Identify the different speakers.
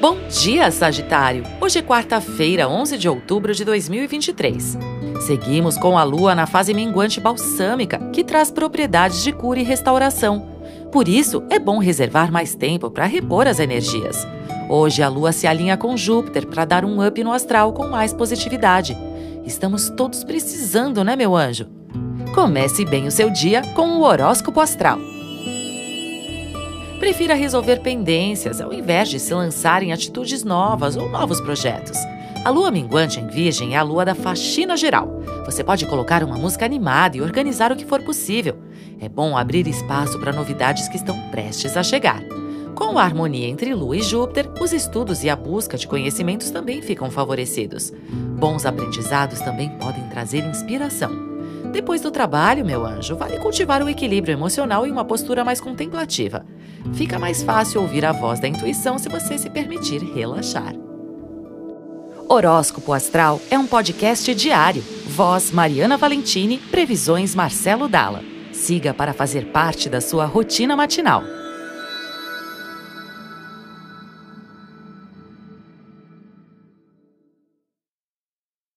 Speaker 1: Bom dia, Sagitário! Hoje é quarta-feira, 11 de outubro de 2023. Seguimos com a lua na fase minguante balsâmica, que traz propriedades de cura e restauração. Por isso, é bom reservar mais tempo para repor as energias. Hoje a lua se alinha com Júpiter para dar um up no astral com mais positividade. Estamos todos precisando, né, meu anjo? Comece bem o seu dia com o horóscopo astral. Prefira resolver pendências ao invés de se lançar em atitudes novas ou novos projetos. A lua minguante em Virgem é a lua da faxina geral. Você pode colocar uma música animada e organizar o que for possível. É bom abrir espaço para novidades que estão prestes a chegar. Com a harmonia entre Lua e Júpiter, os estudos e a busca de conhecimentos também ficam favorecidos. Bons aprendizados também podem trazer inspiração. Depois do trabalho, meu anjo, vale cultivar o equilíbrio emocional e uma postura mais contemplativa. Fica mais fácil ouvir a voz da intuição se você se permitir relaxar. Horóscopo Astral é um podcast diário. Voz Mariana Valentini, previsões Marcelo Dalla. Siga para fazer parte da sua rotina matinal.